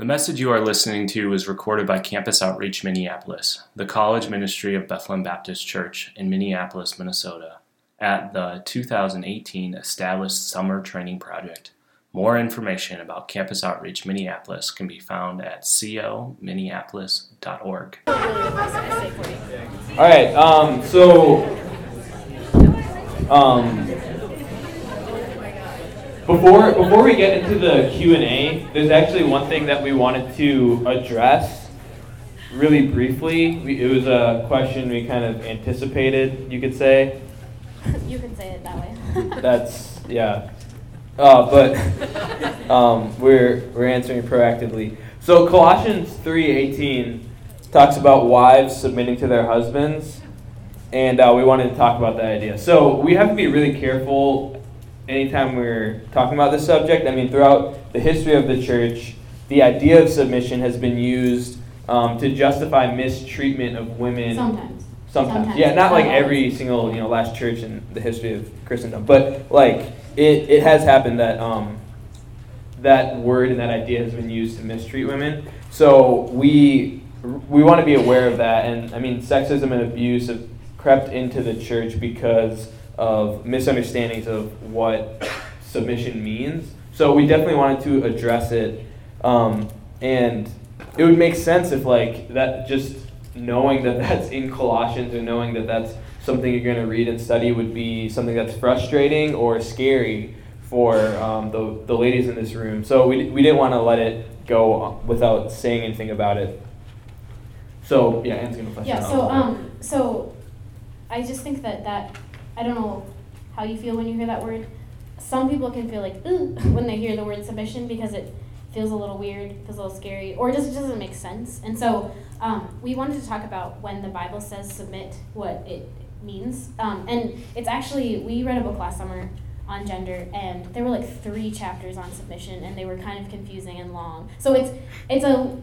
The message you are listening to was recorded by Campus Outreach Minneapolis, the college ministry of Bethlehem Baptist Church in Minneapolis, Minnesota, at the 2018 Established Summer Training Project. More information about Campus Outreach Minneapolis can be found at cominneapolis.org. All right, um, so um, before before we get into the Q and A, there's actually one thing that we wanted to address really briefly. We, it was a question we kind of anticipated, you could say. You can say it that way. That's yeah. Uh, but um, we're we're answering proactively. So Colossians three eighteen talks about wives submitting to their husbands, and uh, we wanted to talk about that idea. So we have to be really careful anytime we're talking about this subject. I mean, throughout the history of the church, the idea of submission has been used um, to justify mistreatment of women. Sometimes. Sometimes. Sometimes. Yeah, not like every single, you know, last church in the history of Christendom, but like it, it has happened that um, that word and that idea has been used to mistreat women. So we we want to be aware of that, and I mean, sexism and abuse have crept into the church because of misunderstandings of what submission means. So we definitely wanted to address it, um, and it would make sense if like that just knowing that that's in Colossians or knowing that that's something you're going to read and study would be something that's frustrating or scary for um, the, the ladies in this room. So we, we didn't want to let it go without saying anything about it. So yeah, Anne's gonna flesh Yeah, out. so, um, so I just think that that, I don't know how you feel when you hear that word. Some people can feel like, ooh, when they hear the word submission because it feels a little weird, feels a little scary, or it just doesn't make sense. And so um, we wanted to talk about when the Bible says submit, what it means. Um, and it's actually, we read a book last summer on gender, and there were like three chapters on submission, and they were kind of confusing and long. So it's it's a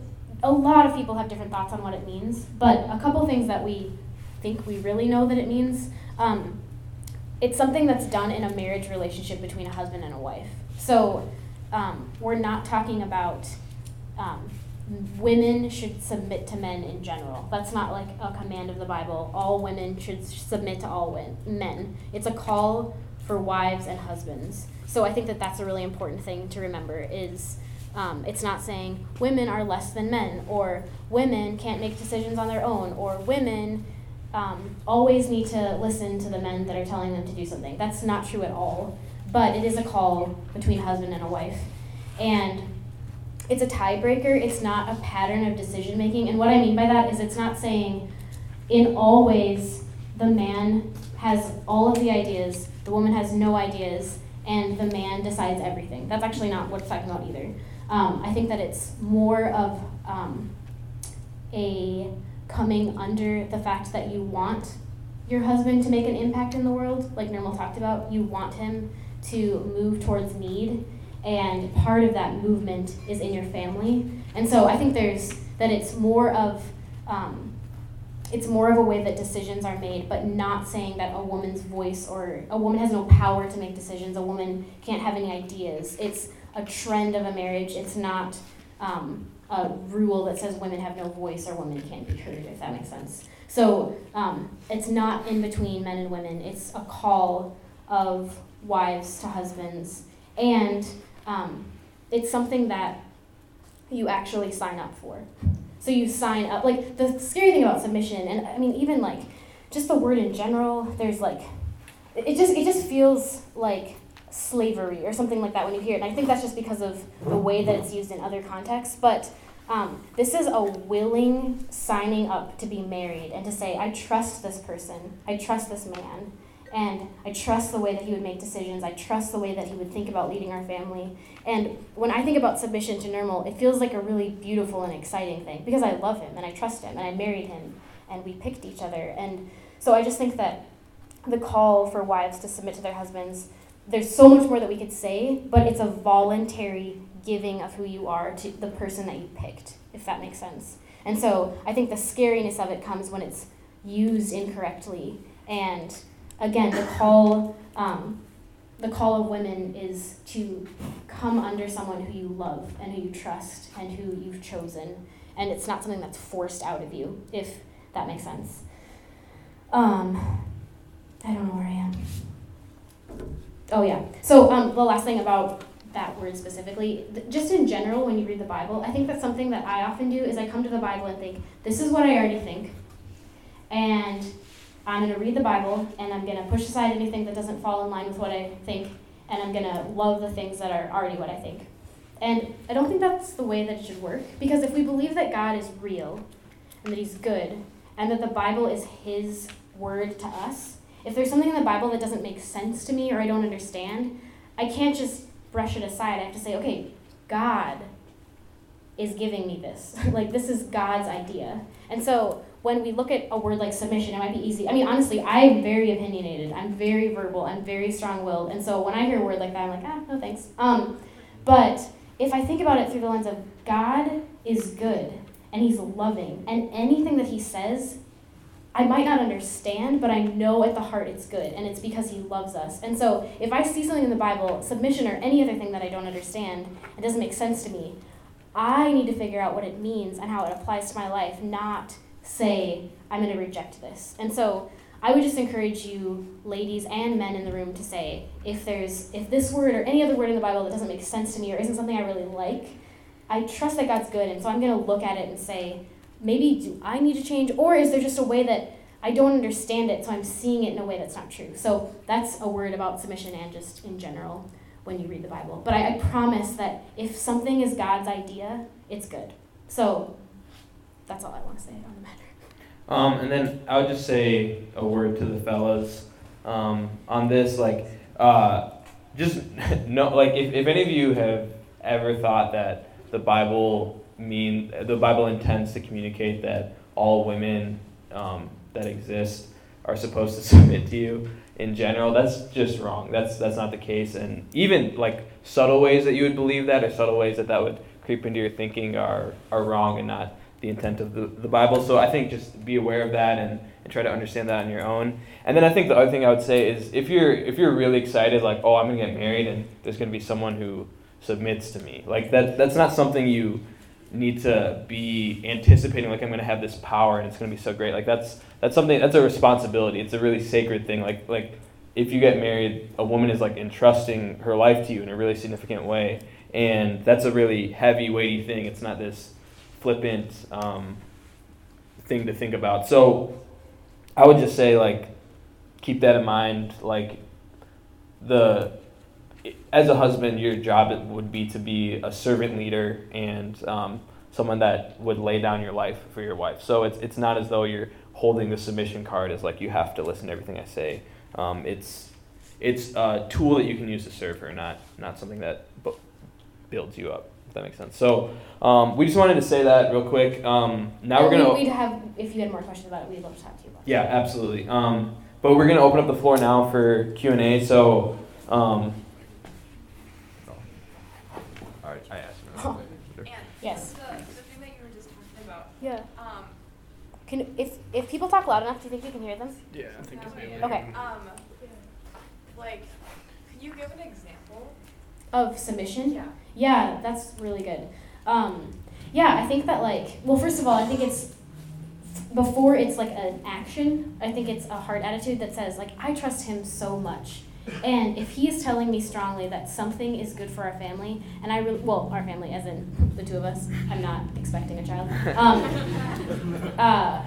a lot of people have different thoughts on what it means, but a couple things that we think we really know that it means. Um, it's something that's done in a marriage relationship between a husband and a wife. So um, we're not talking about um, women should submit to men in general. That's not like a command of the Bible. All women should submit to all men. It's a call for wives and husbands. So I think that that's a really important thing to remember is um, it's not saying women are less than men or women can't make decisions on their own or women um, always need to listen to the men that are telling them to do something. That's not true at all. But it is a call between husband and a wife. And it's a tiebreaker, it's not a pattern of decision making. And what I mean by that is it's not saying in all ways the man has all of the ideas, the woman has no ideas, and the man decides everything. That's actually not what it's talking about either. Um, I think that it's more of um, a coming under the fact that you want your husband to make an impact in the world, like Nirmal talked about. You want him to move towards need, and part of that movement is in your family. And so I think there's that it's more of um, it's more of a way that decisions are made, but not saying that a woman's voice or a woman has no power to make decisions. A woman can't have any ideas. It's a trend of a marriage. It's not um, a rule that says women have no voice or women can't be heard, if that makes sense. So um, it's not in between men and women. It's a call of wives to husbands, and um, it's something that you actually sign up for. So you sign up. Like the scary thing about submission, and I mean even like just the word in general. There's like it just it just feels like slavery or something like that when you hear it. And I think that's just because of the way that it's used in other contexts. But um, this is a willing signing up to be married and to say, I trust this person, I trust this man, and I trust the way that he would make decisions, I trust the way that he would think about leading our family. And when I think about submission to Nirmal, it feels like a really beautiful and exciting thing because I love him and I trust him and I married him and we picked each other. And so I just think that the call for wives to submit to their husbands there's so much more that we could say, but it's a voluntary giving of who you are to the person that you picked, if that makes sense. And so I think the scariness of it comes when it's used incorrectly. And again, the call, um, the call of women is to come under someone who you love and who you trust and who you you've chosen, and it's not something that's forced out of you, if that makes sense. Um, I don't know where I am. Oh yeah. So um, the last thing about that word specifically, th- just in general, when you read the Bible, I think that's something that I often do is I come to the Bible and think, this is what I already think, and I'm going to read the Bible and I'm going to push aside anything that doesn't fall in line with what I think, and I'm going to love the things that are already what I think. And I don't think that's the way that it should work because if we believe that God is real and that He's good and that the Bible is His word to us, if there's something in the Bible that doesn't make sense to me or I don't understand, I can't just brush it aside. I have to say, okay, God is giving me this. like, this is God's idea. And so when we look at a word like submission, it might be easy. I mean, honestly, I'm very opinionated. I'm very verbal. I'm very strong willed. And so when I hear a word like that, I'm like, ah, no thanks. Um, but if I think about it through the lens of God is good and He's loving, and anything that He says, I might not understand, but I know at the heart it's good, and it's because He loves us. And so if I see something in the Bible, submission or any other thing that I don't understand, it doesn't make sense to me, I need to figure out what it means and how it applies to my life, not say, I'm going to reject this. And so I would just encourage you, ladies and men in the room, to say if there's if this word or any other word in the Bible that doesn't make sense to me or isn't something I really like, I trust that God's good, and so I'm going to look at it and say, maybe do I need to change, or is there just a way that I don't understand it, so I'm seeing it in a way that's not true. So that's a word about submission and just in general when you read the Bible. But I, I promise that if something is God's idea, it's good. So that's all I want to say on the matter. Um, and then I would just say a word to the fellas um, on this. Like, uh, just no, like if, if any of you have ever thought that the Bible mean the Bible intends to communicate that all women um, that exist are supposed to submit to you in general, that's just wrong. That's that's not the case. And even like subtle ways that you would believe that, or subtle ways that that would creep into your thinking, are are wrong and not the intent of the, the Bible. So I think just be aware of that and, and try to understand that on your own. And then I think the other thing I would say is if you're if you're really excited, like, oh, I'm gonna get married and there's gonna be someone who submits to me. Like that that's not something you need to be anticipating like I'm gonna have this power and it's gonna be so great. Like that's that's something that's a responsibility. It's a really sacred thing. Like like if you get married, a woman is like entrusting her life to you in a really significant way. And that's a really heavy, weighty thing. It's not this flippant um, thing to think about. So I would just say like keep that in mind. Like the as a husband, your job would be to be a servant leader and um, someone that would lay down your life for your wife. So it's it's not as though you're holding the submission card as like you have to listen to everything I say. Um, it's it's a tool that you can use to serve her, not not something that bu- builds you up If that makes sense. So um, we just wanted to say that real quick. Um, now we're gonna. We'd have if you had more questions about it, we'd love to talk to you about. Yeah, absolutely. Um, but we're gonna open up the floor now for Q and A. So. All right, I asked. Oh. Yes. The, the thing that you were just talking about, Yeah. um, Can if if people talk loud enough, do you think you can hear them? Yeah, I think it's maybe- Okay. um, like, could you give an example? Of submission. Yeah. Yeah, that's really good. Um, yeah, I think that like, well, first of all, I think it's before it's like an action. I think it's a heart attitude that says like, I trust him so much, and if he is telling me strongly that something is good for our family, and I really, well, our family, as in the two of us. I'm not expecting a child. Um, uh,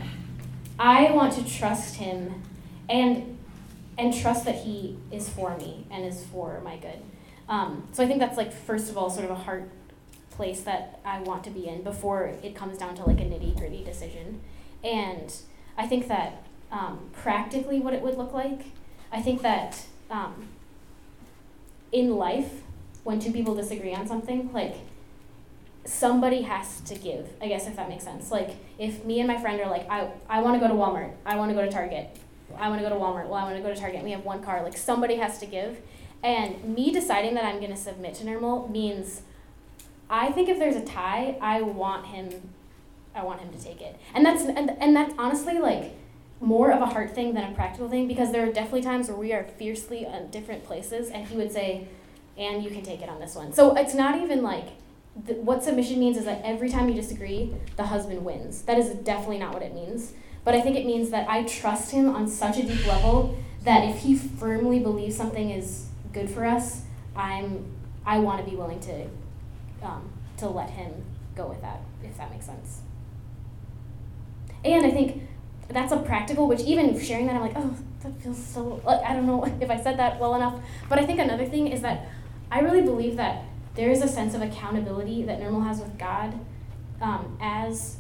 I want to trust him, and and trust that he is for me and is for my good. Um, so I think that's like first of all sort of a heart place that I want to be in before it comes down to like a nitty gritty decision. And I think that um, practically what it would look like, I think that um, in life, when two people disagree on something, like somebody has to give, I guess if that makes sense. Like if me and my friend are like, I, I want to go to Walmart, I want to go to Target, I want to go to Walmart, well, I want to go to Target, we have one car, like somebody has to give. And me deciding that I'm going to submit to Nirmal means I think if there's a tie, I want him I want him to take it. And that's and, and that's honestly like more of a heart thing than a practical thing because there are definitely times where we are fiercely in different places and he would say, and you can take it on this one. So it's not even like th- what submission means is that every time you disagree, the husband wins. That is definitely not what it means. But I think it means that I trust him on such a deep level that if he firmly believes something is good for us, I'm I want to be willing to um, to let him go with that, if that makes sense. And I think that's a practical, which even sharing that, I'm like, oh, that feels so. Like, I don't know if I said that well enough. But I think another thing is that I really believe that there is a sense of accountability that Nirmal has with God um, as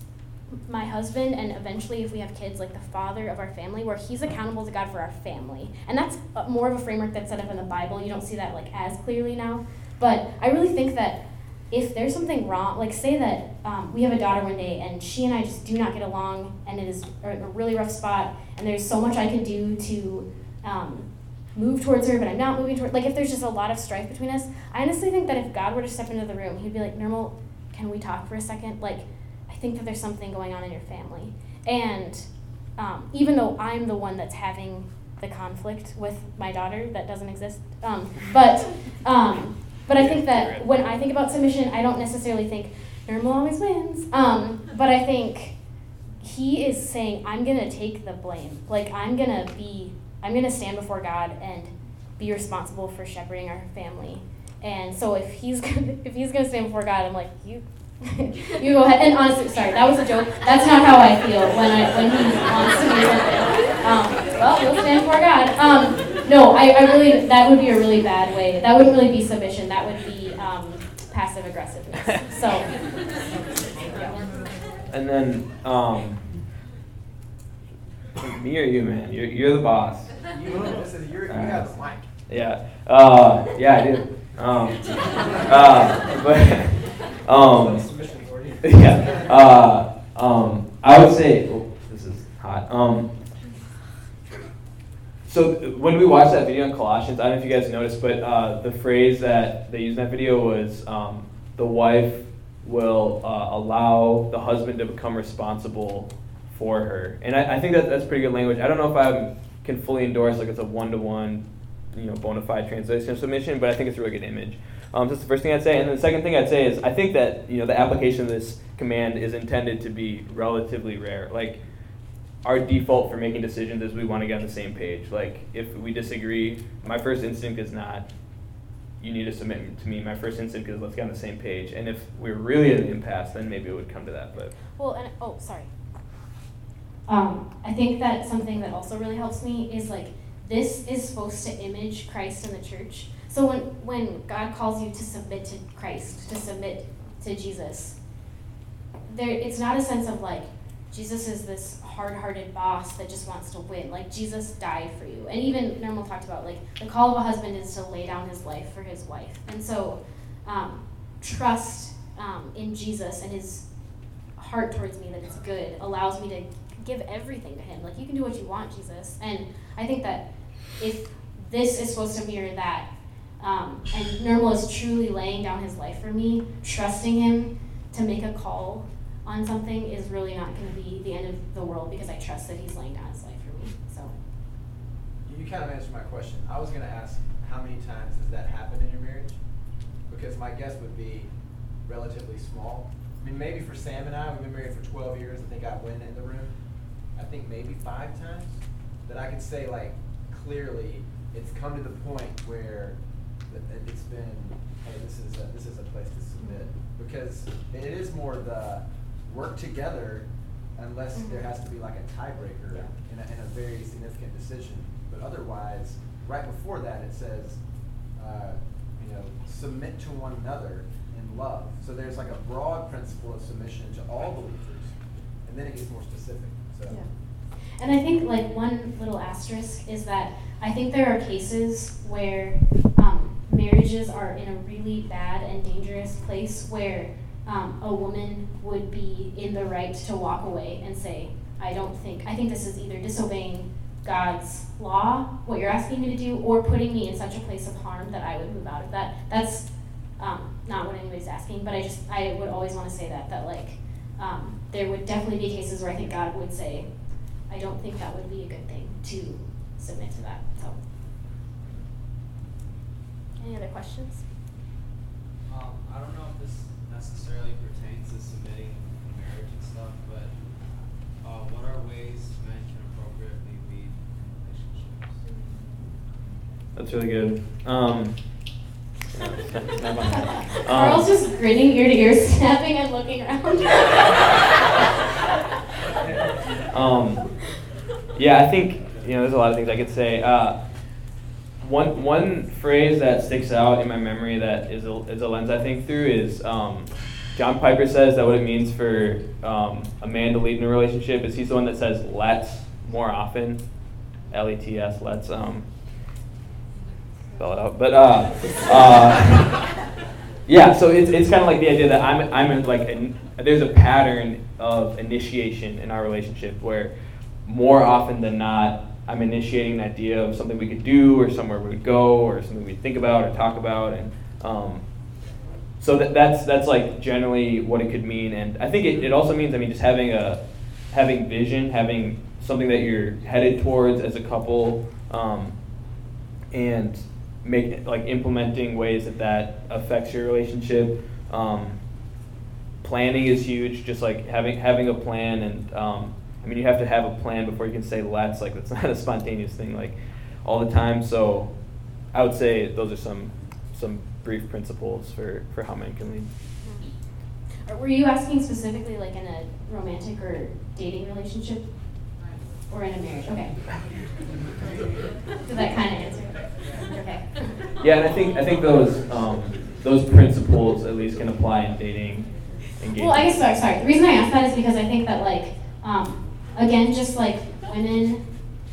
my husband, and eventually, if we have kids, like the father of our family, where he's accountable to God for our family. And that's more of a framework that's set up in the Bible. You don't see that like as clearly now. But I really think that if there's something wrong, like say that um, we have a daughter one day and she and I just do not get along and it is a really rough spot and there's so much I can do to um, move towards her, but I'm not moving toward. Like if there's just a lot of strife between us, I honestly think that if God were to step into the room, He'd be like, Nirmal, can we talk for a second? Like, I think that there's something going on in your family, and um, even though I'm the one that's having the conflict with my daughter that doesn't exist, um, but um, but I think that when I think about submission, I don't necessarily think Nirmal always wins, um, but I think he is saying, "I'm gonna take the blame. Like I'm gonna be." I'm going to stand before God and be responsible for shepherding our family. And so if he's gonna, if he's going to stand before God, I'm like, you you go ahead. And honestly, sorry, that was a joke. That's not how I feel when I when he wants to be something. Um, well, you'll stand before God. Um, no, I, I really that would be a really bad way. That wouldn't really be submission. That would be um, passive aggressiveness. So. And then, um, me or you, man? You're, you're the boss. You, this is your, you have the mic. Yeah. Uh, yeah, I do. Um, uh, but, um, yeah. Uh, um, I would say, oh, this is hot. Um, so when we watched that video in Colossians, I don't know if you guys noticed, but uh, the phrase that they used in that video was um, the wife will uh, allow the husband to become responsible for her. And I, I think that that's pretty good language. I don't know if I can fully endorse like it's a one to one, you know, bona fide translation submission, but I think it's a really good image. Um, so that's the first thing I'd say. And the second thing I'd say is I think that you know the application of this command is intended to be relatively rare. Like our default for making decisions is we want to get on the same page. Like if we disagree, my first instinct is not you need to submit to me. My first instinct is let's get on the same page. And if we're really at an impasse, then maybe it would come to that. But well, and oh, sorry. Um, I think that something that also really helps me is like this is supposed to image Christ in the church. So when when God calls you to submit to Christ, to submit to Jesus, there it's not a sense of like Jesus is this hard-hearted boss that just wants to win. Like Jesus died for you, and even Nirmal talked about like the call of a husband is to lay down his life for his wife, and so um, trust um, in Jesus and his heart towards me that it's good allows me to give everything to him. Like you can do what you want, Jesus. And I think that if this is supposed to mirror that, um, and Nirmal is truly laying down his life for me, trusting him to make a call on something is really not going to be the end of the world because I trust that he's laying down his life for me. So. You kind of answered my question. I was going to ask how many times does that happen in your marriage? Because my guess would be relatively small. I mean, maybe for Sam and I, we've been married for 12 years. I think I win in the room. I think maybe five times that I could say like clearly it's come to the point where it's been hey this is a, this is a place to submit because it is more the work together unless mm-hmm. there has to be like a tiebreaker yeah. in, a, in a very significant decision but otherwise right before that it says uh, you know submit to one another in love so there's like a broad principle of submission to all believers and then it gets more specific so. Yeah. And I think like one little asterisk is that I think there are cases where um, marriages are in a really bad and dangerous place where um, a woman would be in the right to walk away and say, I don't think, I think this is either disobeying God's law, what you're asking me to do, or putting me in such a place of harm that I would move out of that. That's um, not what anybody's asking, but I just, I would always want to say that, that like, um, there would definitely be cases where I think God would say, I don't think that would be a good thing to submit to that. So, any other questions? Um, I don't know if this necessarily pertains to submitting in marriage and stuff, but uh, what are ways men can appropriately lead in relationships? That's really good. Um, never mind. Carl's Um, just grinning ear to ear, snapping and looking around. um, yeah, I think you know. There's a lot of things I could say. Uh, one one phrase that sticks out in my memory that is a, is a lens I think through is um, John Piper says that what it means for um, a man to lead in a relationship is he's the one that says let's more often, L E T S let's um, spell it out. But uh, uh, yeah, so it's, it's kind of like the idea that I'm I'm in like an, there's a pattern of initiation in our relationship where more often than not I'm initiating an idea of something we could do or somewhere we would go or something we'd think about or talk about and um, so that, that's that's like generally what it could mean. And I think it, it also means I mean just having a having vision having something that you're headed towards as a couple um, and make like implementing ways that that affects your relationship. Um, planning is huge just like having having a plan and um, i mean you have to have a plan before you can say let's like that's not a spontaneous thing like all the time so i would say those are some some brief principles for for how men can lead Were you asking specifically like in a romantic or dating relationship? Or in a marriage? Okay. Did that kind of answer? Okay. yeah and i think i think those um, those principles at least can apply in dating engagement Well, I guess sorry, sorry. The reason I asked that is because I think that like, um, again, just like women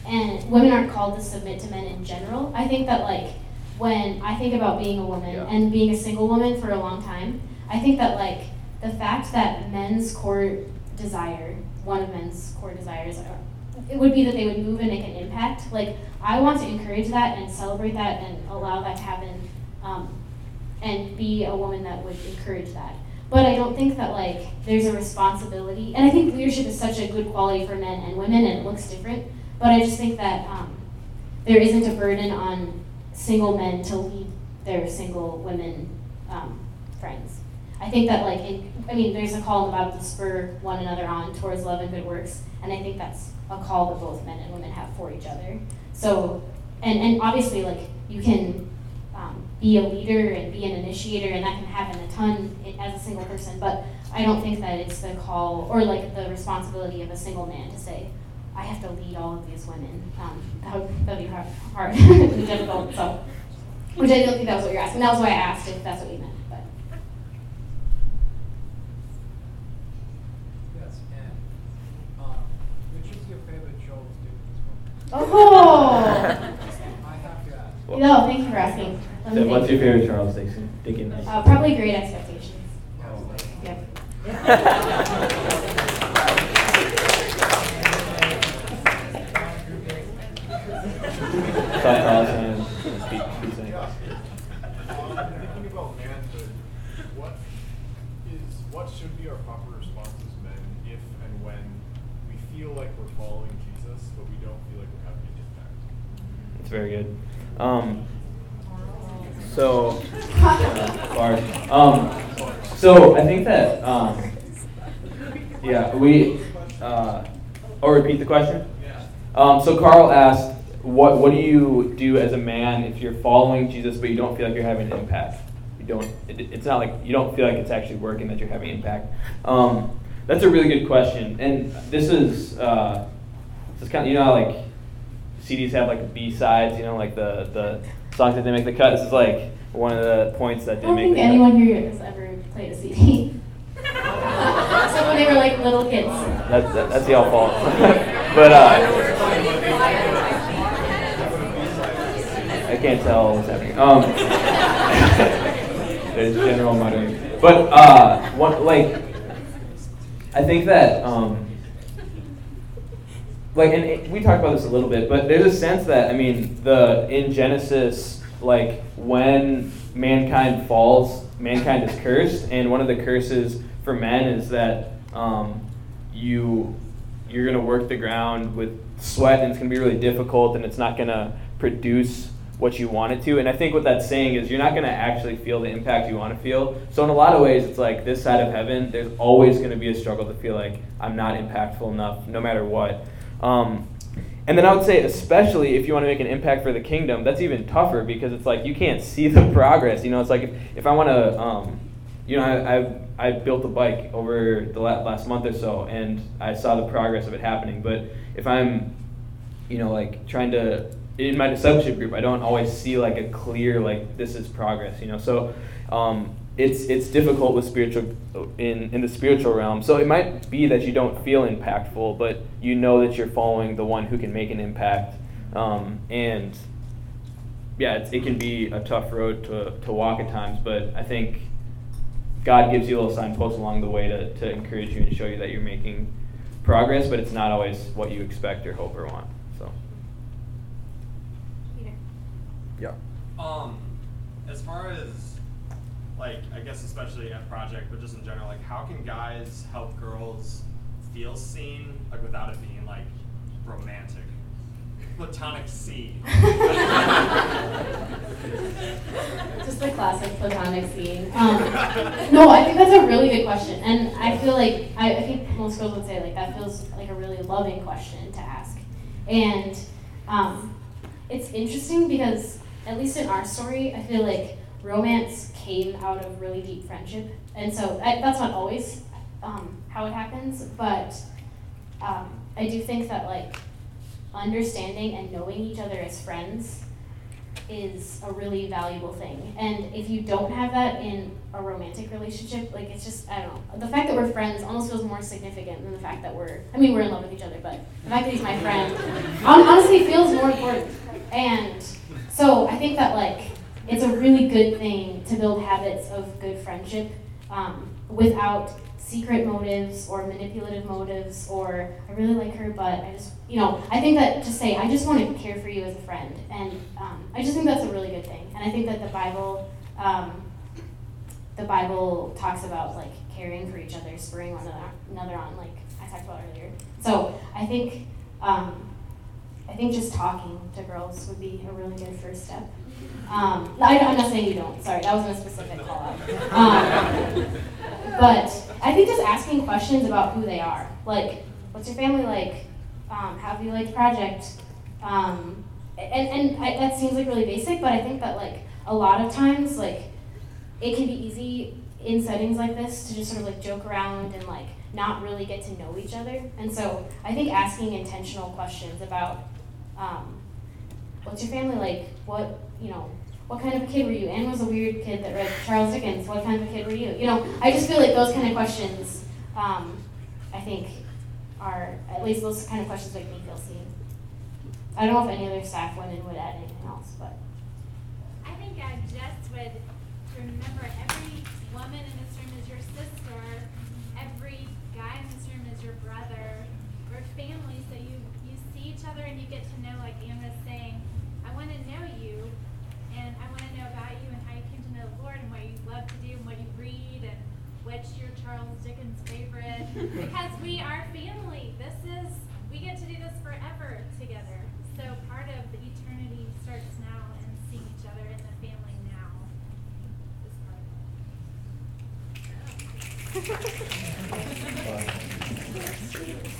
and women aren't called to submit to men in general. I think that like when I think about being a woman Yeah. and being a single woman for a long time, I think that like the fact that men's core desire, one of men's core desires, are, it would be that they would move and make an impact. Like I want to encourage that and celebrate that and allow that to happen, um, and be a woman that would encourage that. But I don't think that like there's a responsibility, and I think leadership is such a good quality for men and women, and it looks different. But I just think that um, there isn't a burden on single men to lead their single women um, friends. I think that like in, I mean, there's a call Bible to spur one another on towards love and good works, and I think that's a call that both men and women have for each other. So, and and obviously like you can um, be a leader and be an initiator, and that can happen a ton as a single person. But I don't think that it's the call or like the responsibility of a single man to say, "I have to lead all of these women." Um, that would that'd be hard, hard and difficult. So, which I don't think that was what you're asking. That was why I asked if that's what you meant. But Yes, and um, which is your favorite do this oh, I have to ask. no, thank you for asking. Let So what's your favorite charles dixon Dickens? Uh, probably Great Expectations. Yep. Thought Charles and speak, speak. Thinking about manhood, what is what should be our proper response as men if and when we feel like we're following Jesus, but we don't feel like we're having an impact? It's very good. Um, so. Um, so I think that um, yeah, we. Uh, oh, repeat the question. Um, so Carl asked, "What what do you do as a man if you're following Jesus but you don't feel like you're having an impact? You don't. It, it's not like you don't feel like it's actually working that you're having impact." Um, that's a really good question, and this is uh, this is kind of you know like CDs have like B sides, you know, like the the songs that didn't make the cut. This is like one of the points that didn't make. I don't think the anyone here has ever played a CD. so when they were like little kids. That's that, that's y'all fault. but uh, I can't tell what's happening. Um, there's general muttering, but uh, one like I think that um, like and it, we talked about this a little bit, but there's a sense that I mean the in Genesis like when mankind falls, mankind is cursed, and one of the curses for men is that um, you you're gonna work the ground with sweat, and it's gonna be really difficult, and it's not gonna produce what you want it to. And I think what that's saying is you're not going to actually feel the impact you want to feel. So in a lot of ways, it's like this side of heaven. There's always going to be a struggle to feel like I'm not impactful enough, no matter what. Um, and then I would say, especially if you want to make an impact for the kingdom, that's even tougher because it's like you can't see the progress. You know, it's like if, if I want to, um, you know, I, I I built a bike over the last month or so, and I saw the progress of it happening. But if I'm, you know, like trying to in my discipleship group, I don't always see like a clear like this is progress. You know, so um, it's it's difficult with spiritual in in the spiritual realm. So it might be that you don't feel impactful, but you know that you're following the one who can make an impact. Um, and yeah, it can be a tough road to, to walk at times, but I think God gives you little signposts along the way to, to encourage you and show you that you're making progress, but it's not always what you expect or hope or want. So, Peter. yeah. Um, as far as like I guess especially at project, but just in general, like how can guys help girls feel seen, like without it being like romantic? Platonic scene. Just the classic platonic scene. Um, no, I think that's a really good question, and I feel like I, I think most girls would say like that feels like a really loving question to ask, and um, it's interesting because at least in our story, I feel like romance came out of really deep friendship, and so I, that's not always um, how it happens, but um, I do think that like understanding and knowing each other as friends is a really valuable thing. And if you don't have that in a romantic relationship, like it's just I don't know. The fact that we're friends almost feels more significant than the fact that we're I mean we're in love with each other, but the fact that he's my friend honestly feels more important. And so I think that like it's a really good thing to build habits of good friendship um, without secret motives or manipulative motives or I really like her, but I just, you know, I think that to say, I just want to care for you as a friend. And um, I just think that's a really good thing. And I think that the Bible, um, the Bible talks about like caring for each other, spurring one another on, like I talked about earlier. So I think, um, I think just talking to girls would be a really good first step. Um, I, am not saying you don't. Sorry, that wasn't a specific call out. Um, but I think just asking questions about who they are, like, what's your family like? Um, how have you liked the project? Um, and and I, that seems like really basic, but I think that like a lot of times, like, it can be easy in settings like this to just sort of like joke around and like not really get to know each other. And so I think asking intentional questions about um, what's your family like? What you know, what kind of kid were you? Anne was a weird kid that read Charles Dickens. What kind of a kid were you? You know, I just feel like those kind of questions, um, I think, are, at least those kind of questions make me feel seen. I don't know if any other staff women would add anything else, but. I think I just would remember every woman in this room is your sister, every guy in this room is your brother. We're family, so you, you see each other and you get to know, like Anne was saying, I want to know you and I want to know about you and how you came to know the Lord and what you love to do and what you read and what's your Charles Dickens favorite. because we are family. This is, we get to do this forever together. So part of the eternity starts now and seeing each other in the family now is part of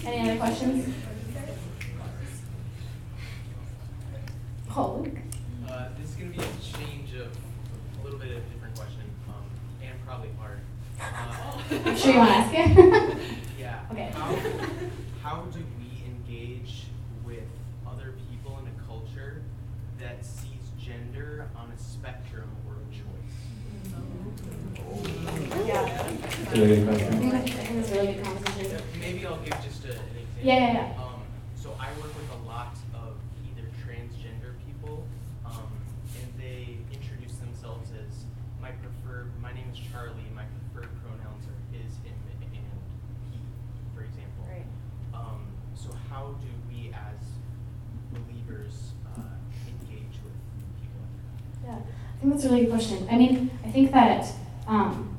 it. Any other questions? Luke. Uh, this is going to be a change of a little bit of a different question, um, and probably hard. Uh, I'm sure you want to ask it. yeah. Okay. How, how do we engage with other people in a culture that sees gender on a spectrum or a choice? Yeah. I think that's really good conversation. Maybe I'll give just a, an example. Yeah, yeah, yeah. Um, so I work with a lot of either transgender people, um, and they introduce themselves as my preferred. My name is Charlie. My preferred pronouns are his, him, and he, for example. Right. Um, so how do we as believers uh, engage with people like that? Yeah, I think that's a really good question. I mean, I think that, um,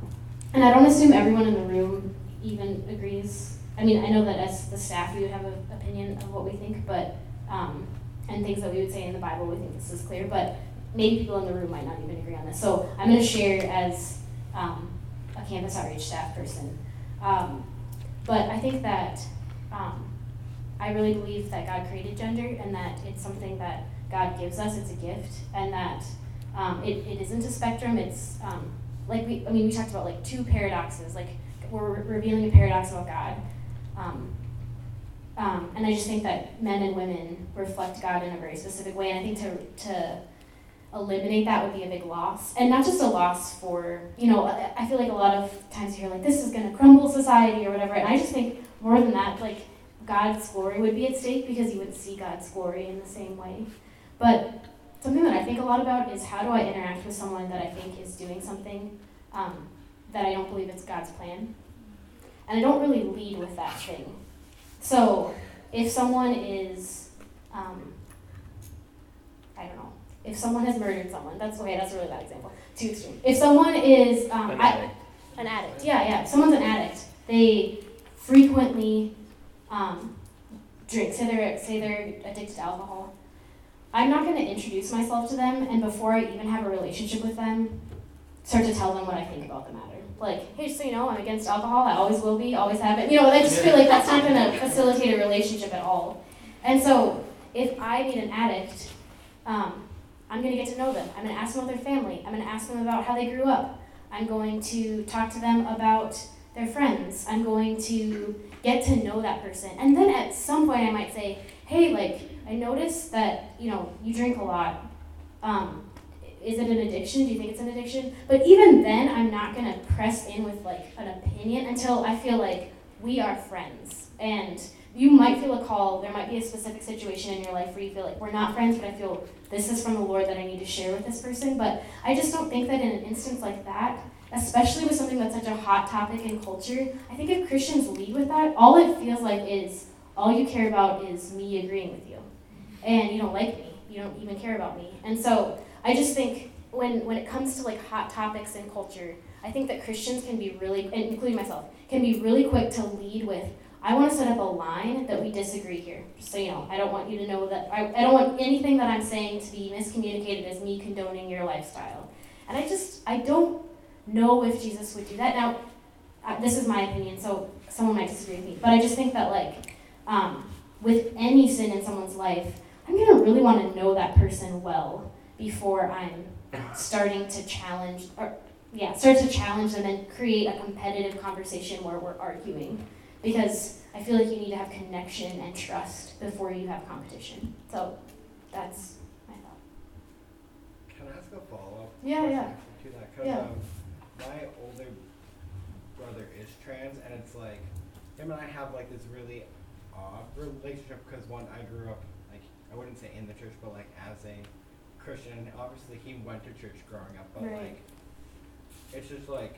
and I don't assume everyone in the room even agrees. I mean, I know that as the staff, you have an opinion of what we think, but um, and things that we would say in the Bible, we think this is clear. But maybe people in the room might not even agree on this. So I'm going to share as um, a campus outreach staff person. Um, but I think that um, I really believe that God created gender and that it's something that God gives us. It's a gift, and that um, it, it isn't a spectrum. It's um, like we, I mean, we talked about like two paradoxes. Like we're revealing a paradox about God. Um, um, and I just think that men and women reflect God in a very specific way. And I think to, to eliminate that would be a big loss. And not just a loss for, you know, I, feel like a lot of times you hear like, this is going to crumble society or whatever. And I just think more than that, like, God's glory would be at stake because you wouldn't see God's glory in the same way. But something that I think a lot about is how do I interact with someone that I think is doing something um, that I don't believe it's God's plan. And I don't really lead with that thing. So if someone is, um, I don't know, if someone has murdered someone, that's okay, that's a really bad example. Too extreme. If someone is um, An I- addict. an addict, yeah, yeah. If someone's an addict, they frequently um, drink. Say they're say they're addicted to alcohol. I'm not going to introduce myself to them, and before I even have a relationship with them, start to tell them what I think about the matter. Like, hey, so you know, I'm against alcohol. I always will be, always have been. You know, I just feel like that's not going to facilitate a relationship at all. And so, if I meet an addict, um, I'm going to get to know them. I'm going to ask them about their family. I'm going to ask them about how they grew up. I'm going to talk to them about their friends. I'm going to get to know that person. And then at some point, I might say, hey, like, I noticed that, you know, you drink a lot. Um, is it an addiction? Do you think it's an addiction? But even then, I'm not going to press in with, like, an opinion until I feel like we are friends. And you might feel a call. There might be a specific situation in your life where you feel like we're not friends, but I feel this is from the Lord that I need to share with this person. But I just don't think that in an instance like that, especially with something that's such a hot topic in culture, I think if Christians lead with that, all it feels like is all you care about is me agreeing with you. And you don't like me. You don't even care about me. And so I just think when when it comes to like hot topics in culture, I think that Christians can be really, including myself, can be really quick to lead with, I want to set up a line that we disagree here. So you know, I don't want you to know that, I, I don't want anything that I'm saying to be miscommunicated as me condoning your lifestyle. And I just, I don't know if Jesus would do that. Now, uh, this is my opinion, so someone might disagree with me, but I just think that, like, um, with any sin in someone's life, I'm going to really want to know that person well before I'm starting to challenge, or yeah, start to challenge them and create a competitive conversation where we're arguing. Because I feel like you need to have connection and trust before you have competition. So that's my thought. Can I ask a follow-up Yeah, yeah. to that? Because Yeah. um, my older brother is trans, and it's like him and I have like this really odd relationship because one, I grew up like I wouldn't say in the church, but like as a Christian. Obviously, he went to church growing up, but Right. like it's just like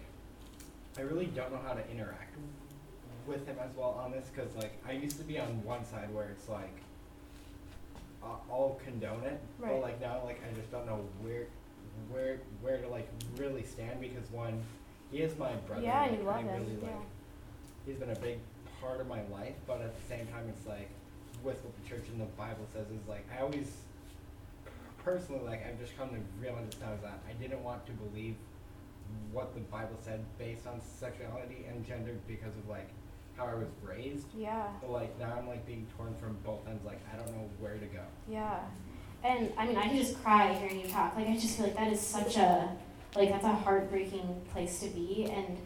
I really don't know how to interact with him as well on this because like I used to be on one side where it's like uh, I'll condone it, but like now like I just don't know where where where to like really stand because one he is my brother Yeah, like, you love I him, really like yeah. he's been a big part of my life but at the same time it's like with what the church and the Bible says is like I always personally like I've just come to realize now is that I didn't want to believe what the Bible said based on sexuality and gender because of like how I was raised. Yeah. But like now I'm like being torn from both ends. Like I don't know where to go. Yeah. And I mean, I can just cry hearing you talk. Like, I just feel like that is such a, like, that's a heartbreaking place to be. And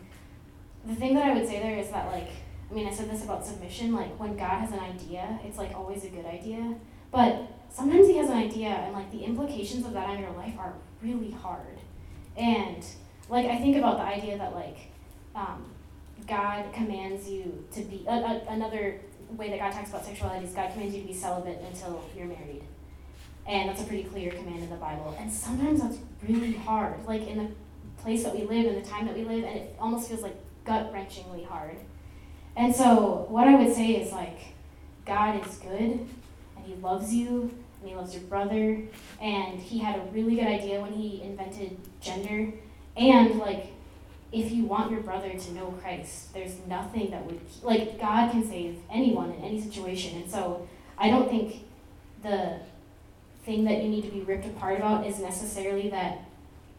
the thing that I would say there is that, like, I mean, I said this about submission. Like, when God has an idea, it's, like, always a good idea. But sometimes He has an idea, and, like, the implications of that on your life are really hard. And, like, I think about the idea that, like, um, God commands you to be, another way that God talks about sexuality is God commands you to be celibate until you're married. And that's a pretty clear command in the Bible. And sometimes that's really hard, like in the place that we live, in the time that we live, and it almost feels like gut wrenchingly hard. And so, what I would say is like, God is good, and He loves you, and He loves your brother, and He had a really good idea when He invented gender. And like, if you want your brother to know Christ, there's nothing that would, like, God can save anyone in any situation. And so, I don't think the thing that you need to be ripped apart about is necessarily that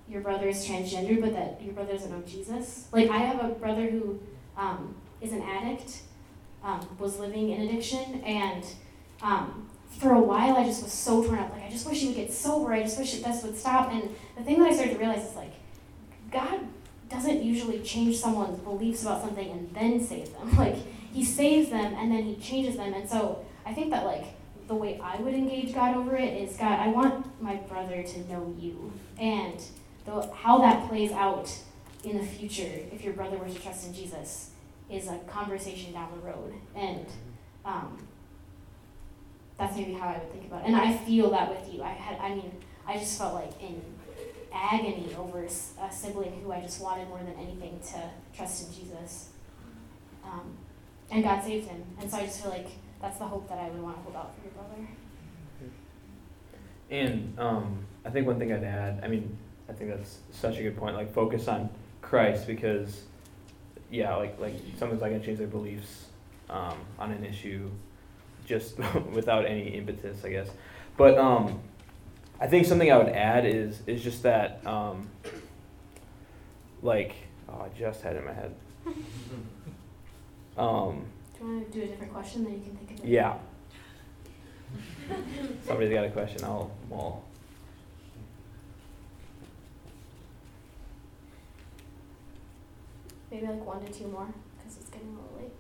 your brother is transgender, but that your brother doesn't know Jesus. Like I have a brother who um, is an addict, um, was living in addiction, and um, for a while I just was so torn up. Like I just wish he would get sober. I just wish this would stop. And the thing that I started to realize is like, God doesn't usually change someone's beliefs about something and then save them. Like he saves them and then he changes them. And so I think that like the way I would engage God over it is God, I want my brother to know you. And the, how that plays out in the future, if your brother were to trust in Jesus, is a conversation down the road. And um, that's maybe how I would think about it. And I feel that with you. I had, I mean, I just felt like in agony over a sibling who I just wanted more than anything to trust in Jesus. Um, and God saved him. And so I just feel like that's the hope that I would want to hold out for your brother. And um, I think one thing I'd add, I mean, I think that's such a good point. Like focus on Christ because, yeah, like like someone's not gonna change their beliefs um, on an issue just without any impetus, I guess. But um, I think something I would add is is just that um, like oh, I just had it in my head. Um, do you want to do a different question that you can think of it? Yeah. Somebody's got a question. I'll. I'll Maybe like one to two more, because it's getting a little late.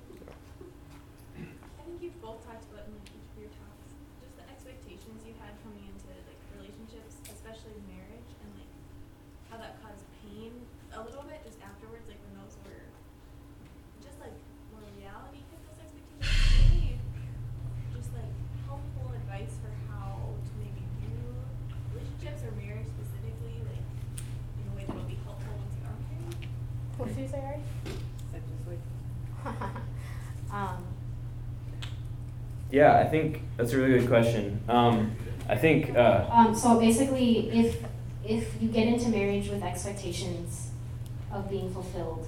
I think you've both talked about in like each of your talks, just the expectations you had coming into like relationships, especially marriage, and like how that caused pain a little bit just afterwards, like when those were just like more reality hit those expectations. Maybe just like helpful advice for how to maybe view relationships or marriage specifically, like in a way that will be helpful once you are married. What did you say, Ari? um, Yeah, I think that's a really good question. Um, I think. Uh, um, so basically, if if you get into marriage with expectations of being fulfilled,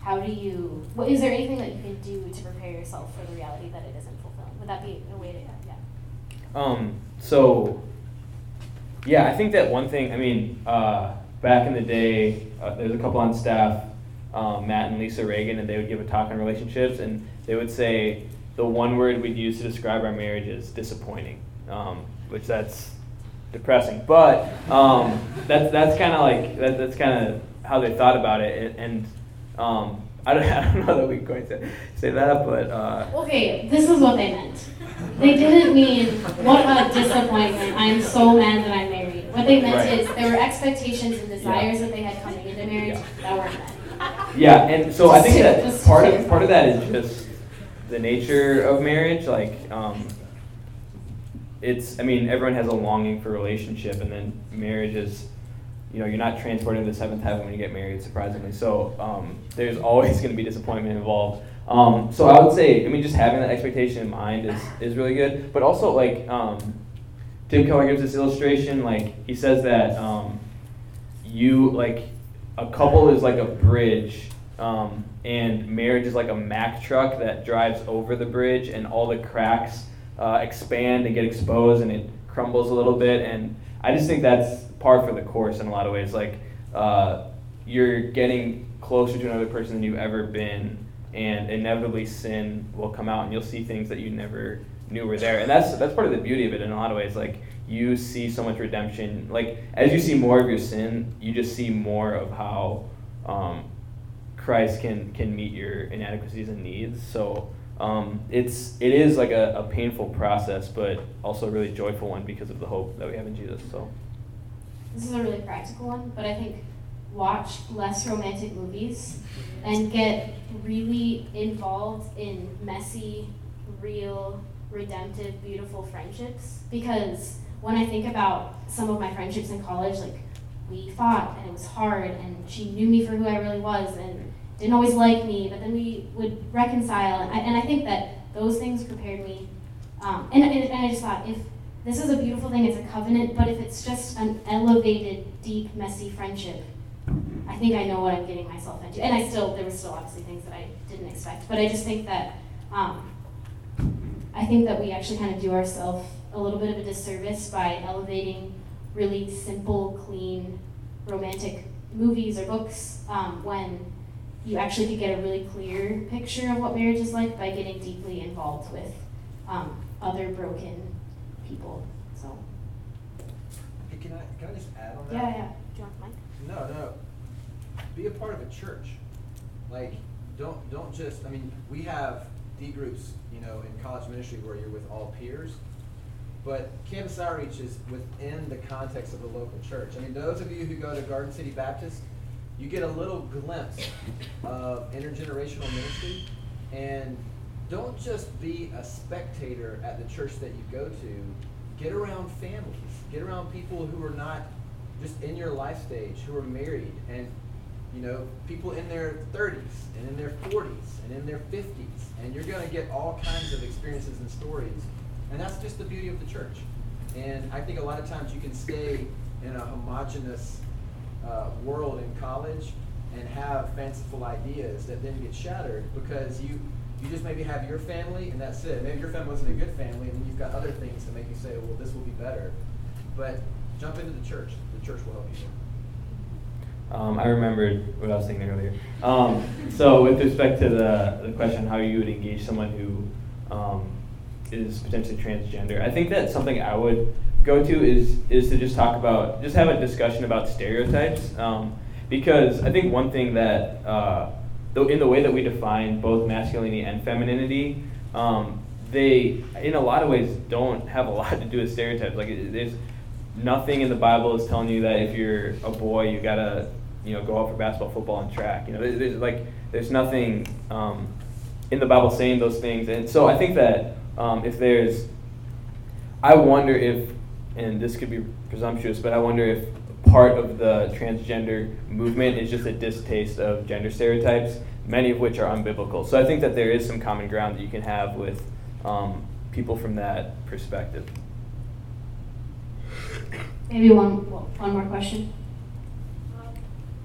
how do you? What is there anything that you can do to prepare yourself for the reality that it isn't fulfilled? Would that be a way to? Yeah. Um. So. Yeah, I think that one thing. I mean, uh, back in the day, uh, there's a couple on staff, um, Matt and Lisa Reagan, and they would give a talk on relationships, and they would say the one word we'd use to describe our marriage is disappointing, um, which that's depressing. But um, that's that's kind of like that, that's kind of how they thought about it, and, and um, I don't, I don't know that we're going to say that, but uh, Okay, this is what they meant. They didn't mean what a disappointment. I'm so mad that I'm married. What they meant Right. is there were expectations and desires that they had coming into marriage that weren't met. Yeah, and so I think that part of part of that is just the nature of marriage. Like, um, it's I mean everyone has a longing for relationship, and then marriage is, you know, you're not transported to the seventh heaven when you get married, surprisingly. So um, there's always going to be disappointment involved. Um, so I would say, I mean, just having that expectation in mind is is really good. But also like um, Tim Keller gives this illustration. Like he says that um, you like a couple is like a bridge um, and marriage is like a mack truck that drives over the bridge and all the cracks uh, expand and get exposed and it crumbles a little bit. And i just think that's par for the course in a lot of ways. Like uh, you're getting closer to another person than you've ever been and inevitably sin will come out and you'll see things that you never knew were there. And that's that's part of the beauty of it in a lot of ways. Like you see so much redemption. Like as you see more of your sin you just see more of how um, christ can can meet your inadequacies and needs so um, it's it is like a, a painful process but also a really joyful one because of the hope that we have in jesus so This is a really practical one, but I think watch less romantic movies and get really involved in messy, real, redemptive, beautiful friendships. Because when I think about some of my friendships in college, like we fought and it was hard, and she knew me for who I really was and didn't always like me, but then we would reconcile. And I, and I think that those things prepared me. Um, and, and, and I just thought, if this is a beautiful thing, it's a covenant, but if it's just an elevated, deep, messy friendship, I think I know what I'm getting myself into. And I still, there were still obviously things that I didn't expect, but I just think that, um, I think that we actually kind of do ourselves a little bit of a disservice by elevating really simple, clean, romantic movies or books um, when you actually could get a really clear picture of what marriage is like by getting deeply involved with um, other broken people. So, Hey, can I, can I just add on that? yeah, yeah. Do you want mine? No, no. Be a part of a church. Like, don't don't just. I mean, we have D groups, you know, in college ministry where you're with all peers. But campus outreach is within the context of the local church. I mean, those of you who go to Garden City Baptist, you get a little glimpse of intergenerational ministry. And don't just be a spectator at the church that you go to. Get around families. Get around people who are not just in your life stage, who are married, and you know, people in their 30s and in their 40s and in their 50s, and you're going to get all kinds of experiences and stories. And that's just the beauty of the church. And I think a lot of times you can stay in a homogenous uh, world in college and have fanciful ideas that then get shattered because you you just maybe have your family and that's it. Maybe your family wasn't a good family, and then you've got other things to make you say, well, this will be better. But jump into the church. The church will help you. Um, I remembered what I was thinking earlier. Um, so, with respect to the, the question how you would engage someone who um, is potentially transgender, I think that's something I would go to is is to just talk about, just have a discussion about stereotypes, um, because I think one thing that uh, in the way that we define both masculinity and femininity, um, they in a lot of ways don't have a lot to do with stereotypes. Like there's nothing in the Bible is telling you that if you're a boy, you gotta, you know, go out for basketball, football, and track. You know, there's, there's like there's nothing um, in the Bible saying those things, and so I think that um, if there's, I wonder if, and this could be presumptuous, but I wonder if part of the transgender movement is just a distaste of gender stereotypes, many of which are unbiblical. So I think that there is some common ground that you can have with um, people from that perspective. Maybe one one more question. Um,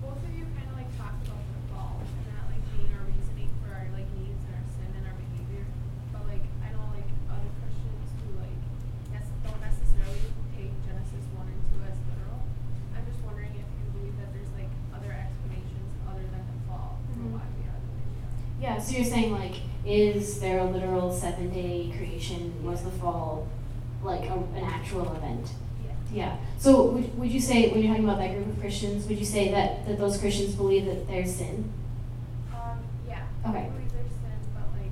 both of you kind of like talked about the fall and that like being our reasoning for our like needs and our sin and our behavior. But like I know like other Christians who like nec- don't necessarily take Genesis one and two as literal. I'm just wondering if you believe that there's like other explanations other than the fall for Mhm. why we are the way we are. Yeah, so you're saying like, is there a literal seven day creation? Was the fall like a, an actual event? Yeah. Yeah. So would, would you say when you're talking about that group of Christians, would you say that, that those Christians believe that there's sin? Um, yeah. Okay. They believe there's sin, but like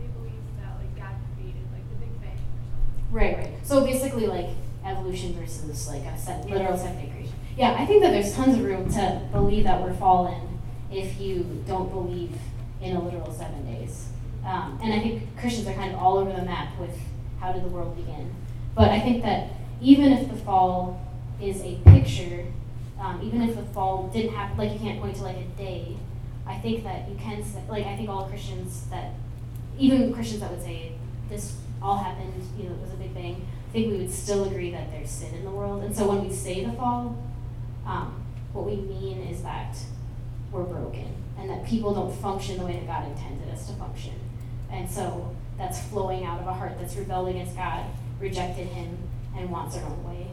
they believe that like God created like the Big Bang or something. Right, right. So basically like evolution versus like a set, literal seven day creation. Yeah, I think that there's tons of room to believe that we're fallen if you don't believe in a literal seven days. Um, and I think Christians are kind of all over the map with how did the world begin. But I think that even if the fall is a picture, um, even if the fall didn't happen, like you can't point to like a day, I think that you can, like I think all Christians that, even Christians that would say this all happened, you know, it was a big bang, I think we would still agree that there's sin in the world. And so when we say the fall, um, what we mean is that we're broken and that people don't function the way that God intended us to function. And so that's flowing out of a heart that's rebelled against God, rejected Him, and wants their own way.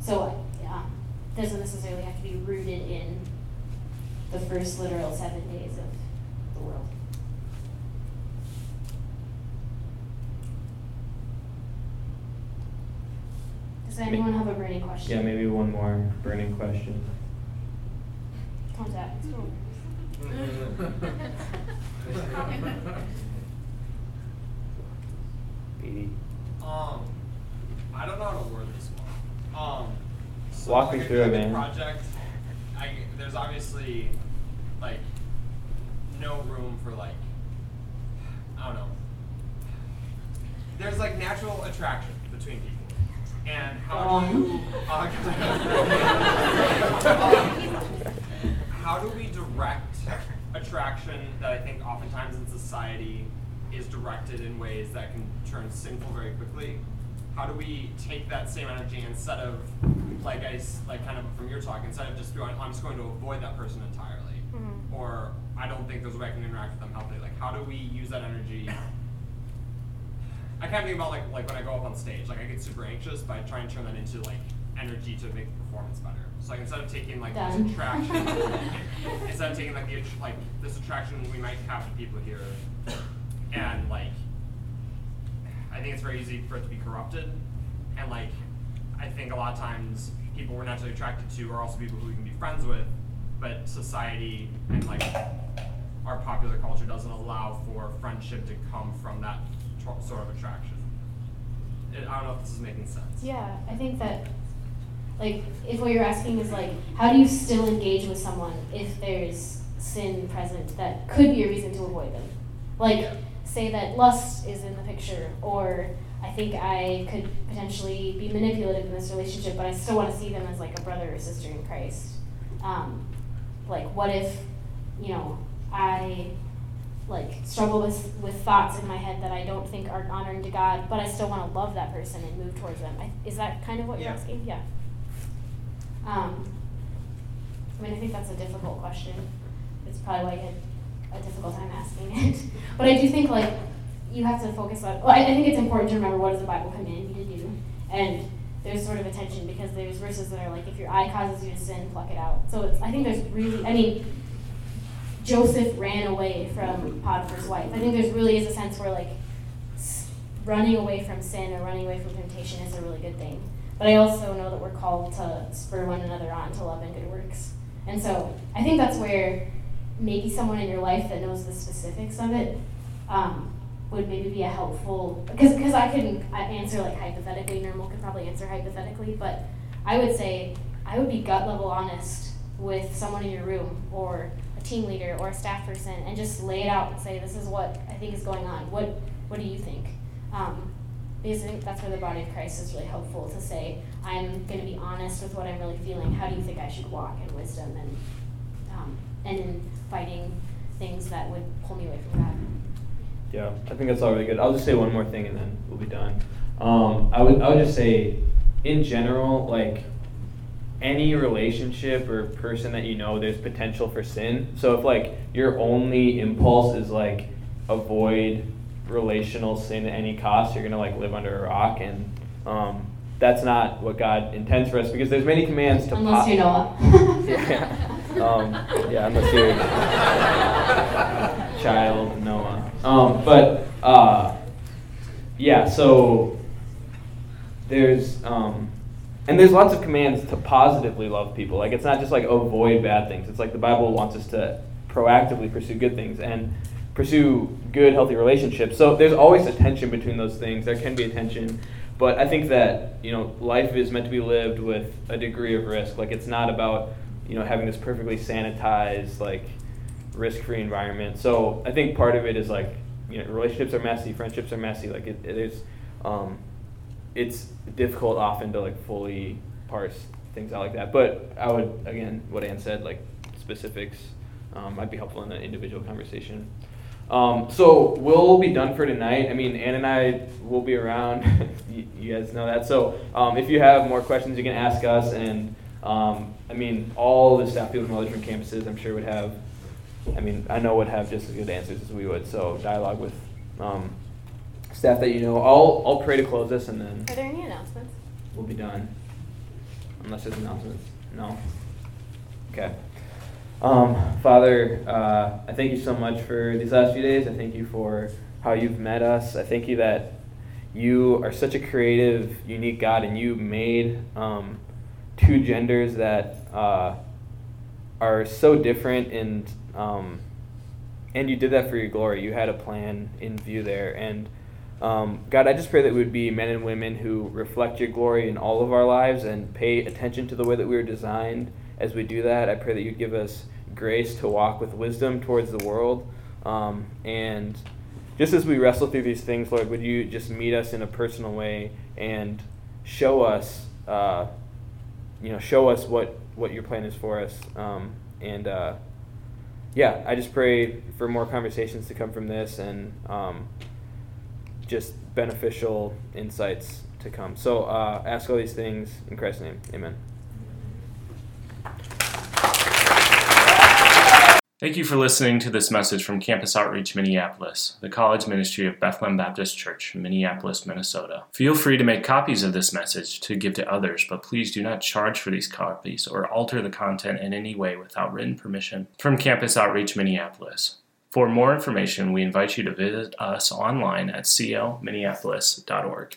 So um, doesn't necessarily have to be rooted in the first literal seven days of the world. Does anyone have a burning question? Yeah, maybe one more burning question. Come on, Zach. Let's go. Beatty. Um, I don't know how to word this one. Um, so Walk me like, through a it, good man. Project. I, there's obviously like no room for like I don't know. There's like natural attraction between people, and how do you, uh, how do we direct attraction that I think oftentimes in society is directed in ways that can turn sinful very quickly? How do we take that same energy instead of, like I s- like kind of from your talk, instead of just going, I'm just going to avoid that person entirely, Mhm. or I don't think there's a way I can interact with them healthily. Like, how do we use that energy I kind of think about like like when I go up on stage, like I get super anxious, but I try and turn that into like energy to make the performance better. So like instead of taking like Done. this attraction, instead of taking like the like this attraction we might have to people here, and like I think it's very easy for it to be corrupted, and like I think a lot of times people we're naturally attracted to are also people who we can be friends with, but society and like our popular culture doesn't allow for friendship to come from that tr- sort of attraction. It, I don't know if this is making sense. Yeah, I think that, like, if what you're asking is like, how do you still engage with someone if there's sin present that could be a reason to avoid them? Like, say that lust is in the picture, or I think I could potentially be manipulative in this relationship, but I still want to see them as like a brother or sister in Christ. Um, like, what if, you know, I like struggle with with thoughts in my head that I don't think are honoring to God, but I still want to love that person and move towards them. I, is that kind of what you're asking? Yeah. Um, I mean, I think that's a difficult question. It's probably why you had a difficult time asking it. but I do think like you have to focus on. Well, I, I think it's important to remember what does the Bible command you to do, and there's sort of a tension because there's verses that are like if your eye causes you to sin, pluck it out. So it's I think there's really I mean. Joseph ran away from Potiphar's wife. I think there's really is a sense where like running away from sin or running away from temptation is a really good thing. But I also know that we're called to spur one another on to love and good works. And so I think that's where maybe someone in your life that knows the specifics of it um, would maybe be a helpful because because I couldn't answer like hypothetically. Nirmal could probably answer hypothetically, but I would say I would be gut level honest with someone in your room or a team leader or a staff person and just lay it out and say this is what I think is going on. What what do you think? Um, because I think that's where the body of Christ is really helpful to say I'm going to be honest with what I'm really feeling. How do you think I should walk in wisdom and um, and in fighting things that would pull me away from God? Yeah, I think that's all really good. I'll just say one more thing and then we'll be done. Um, I would I would just say, in general, like any relationship or person that you know, there's potential for sin. So if like your only impulse is like avoid relational sin at any cost, you're gonna like live under a rock, and um, that's not what God intends for us because there's many commands to. Unless po- you know. Yeah. Um, yeah, unless you're child Noah. Um, but uh, yeah, so there's um, and there's lots of commands to positively love people. Like it's not just like avoid bad things. It's like the Bible wants us to proactively pursue good things and pursue good, healthy relationships. So there's always a tension between those things. There can be a tension. But I think that, you know, life is meant to be lived with a degree of risk. Like it's not about, you know, having this perfectly sanitized, like risk-free environment. So I think part of it is like, you know, relationships are messy, friendships are messy. Like it, it is, um, it's difficult often to like fully parse things out like that. But I would again, what Ann said, like specifics, um, might be helpful in an individual conversation. Um, so we'll be done for tonight. I mean, Ann and I will be around. you, you guys know that. So um, if you have more questions, you can ask us. And um, I mean, all the staff people from all the different campuses, I'm sure would have. I mean, I know would have just as good answers as we would. So dialogue with um, staff that you know. I'll I'll pray to close this, and then Are there any announcements? we'll be done. Unless there's announcements. No. Okay. Um, Father, uh, I thank you so much for these last few days. I thank you for how you've met us. I thank you that you are such a creative, unique God, and you made um, two genders that uh, are so different, and um, and you did that for your glory. You had a plan in view there, and um, God, I just pray that we would be men and women who reflect your glory in all of our lives and pay attention to the way that we were designed as we do that. I pray that you'd give us grace to walk with wisdom towards the world. Um, and just as we wrestle through these things, Lord, would you just meet us in a personal way and show us, uh, you know, show us what, what your plan is for us. Um, and uh, yeah, I just pray for more conversations to come from this and um, just beneficial insights to come. So uh, ask all these things in Christ's name. Amen. Thank you for listening to this message from Campus Outreach Minneapolis, the college ministry of Bethlehem Baptist Church, Minneapolis, Minnesota. Feel free to make copies of this message to give to others, but please do not charge for these copies or alter the content in any way without written permission from Campus Outreach Minneapolis. For more information, we invite you to visit us online at cominneapolis.org.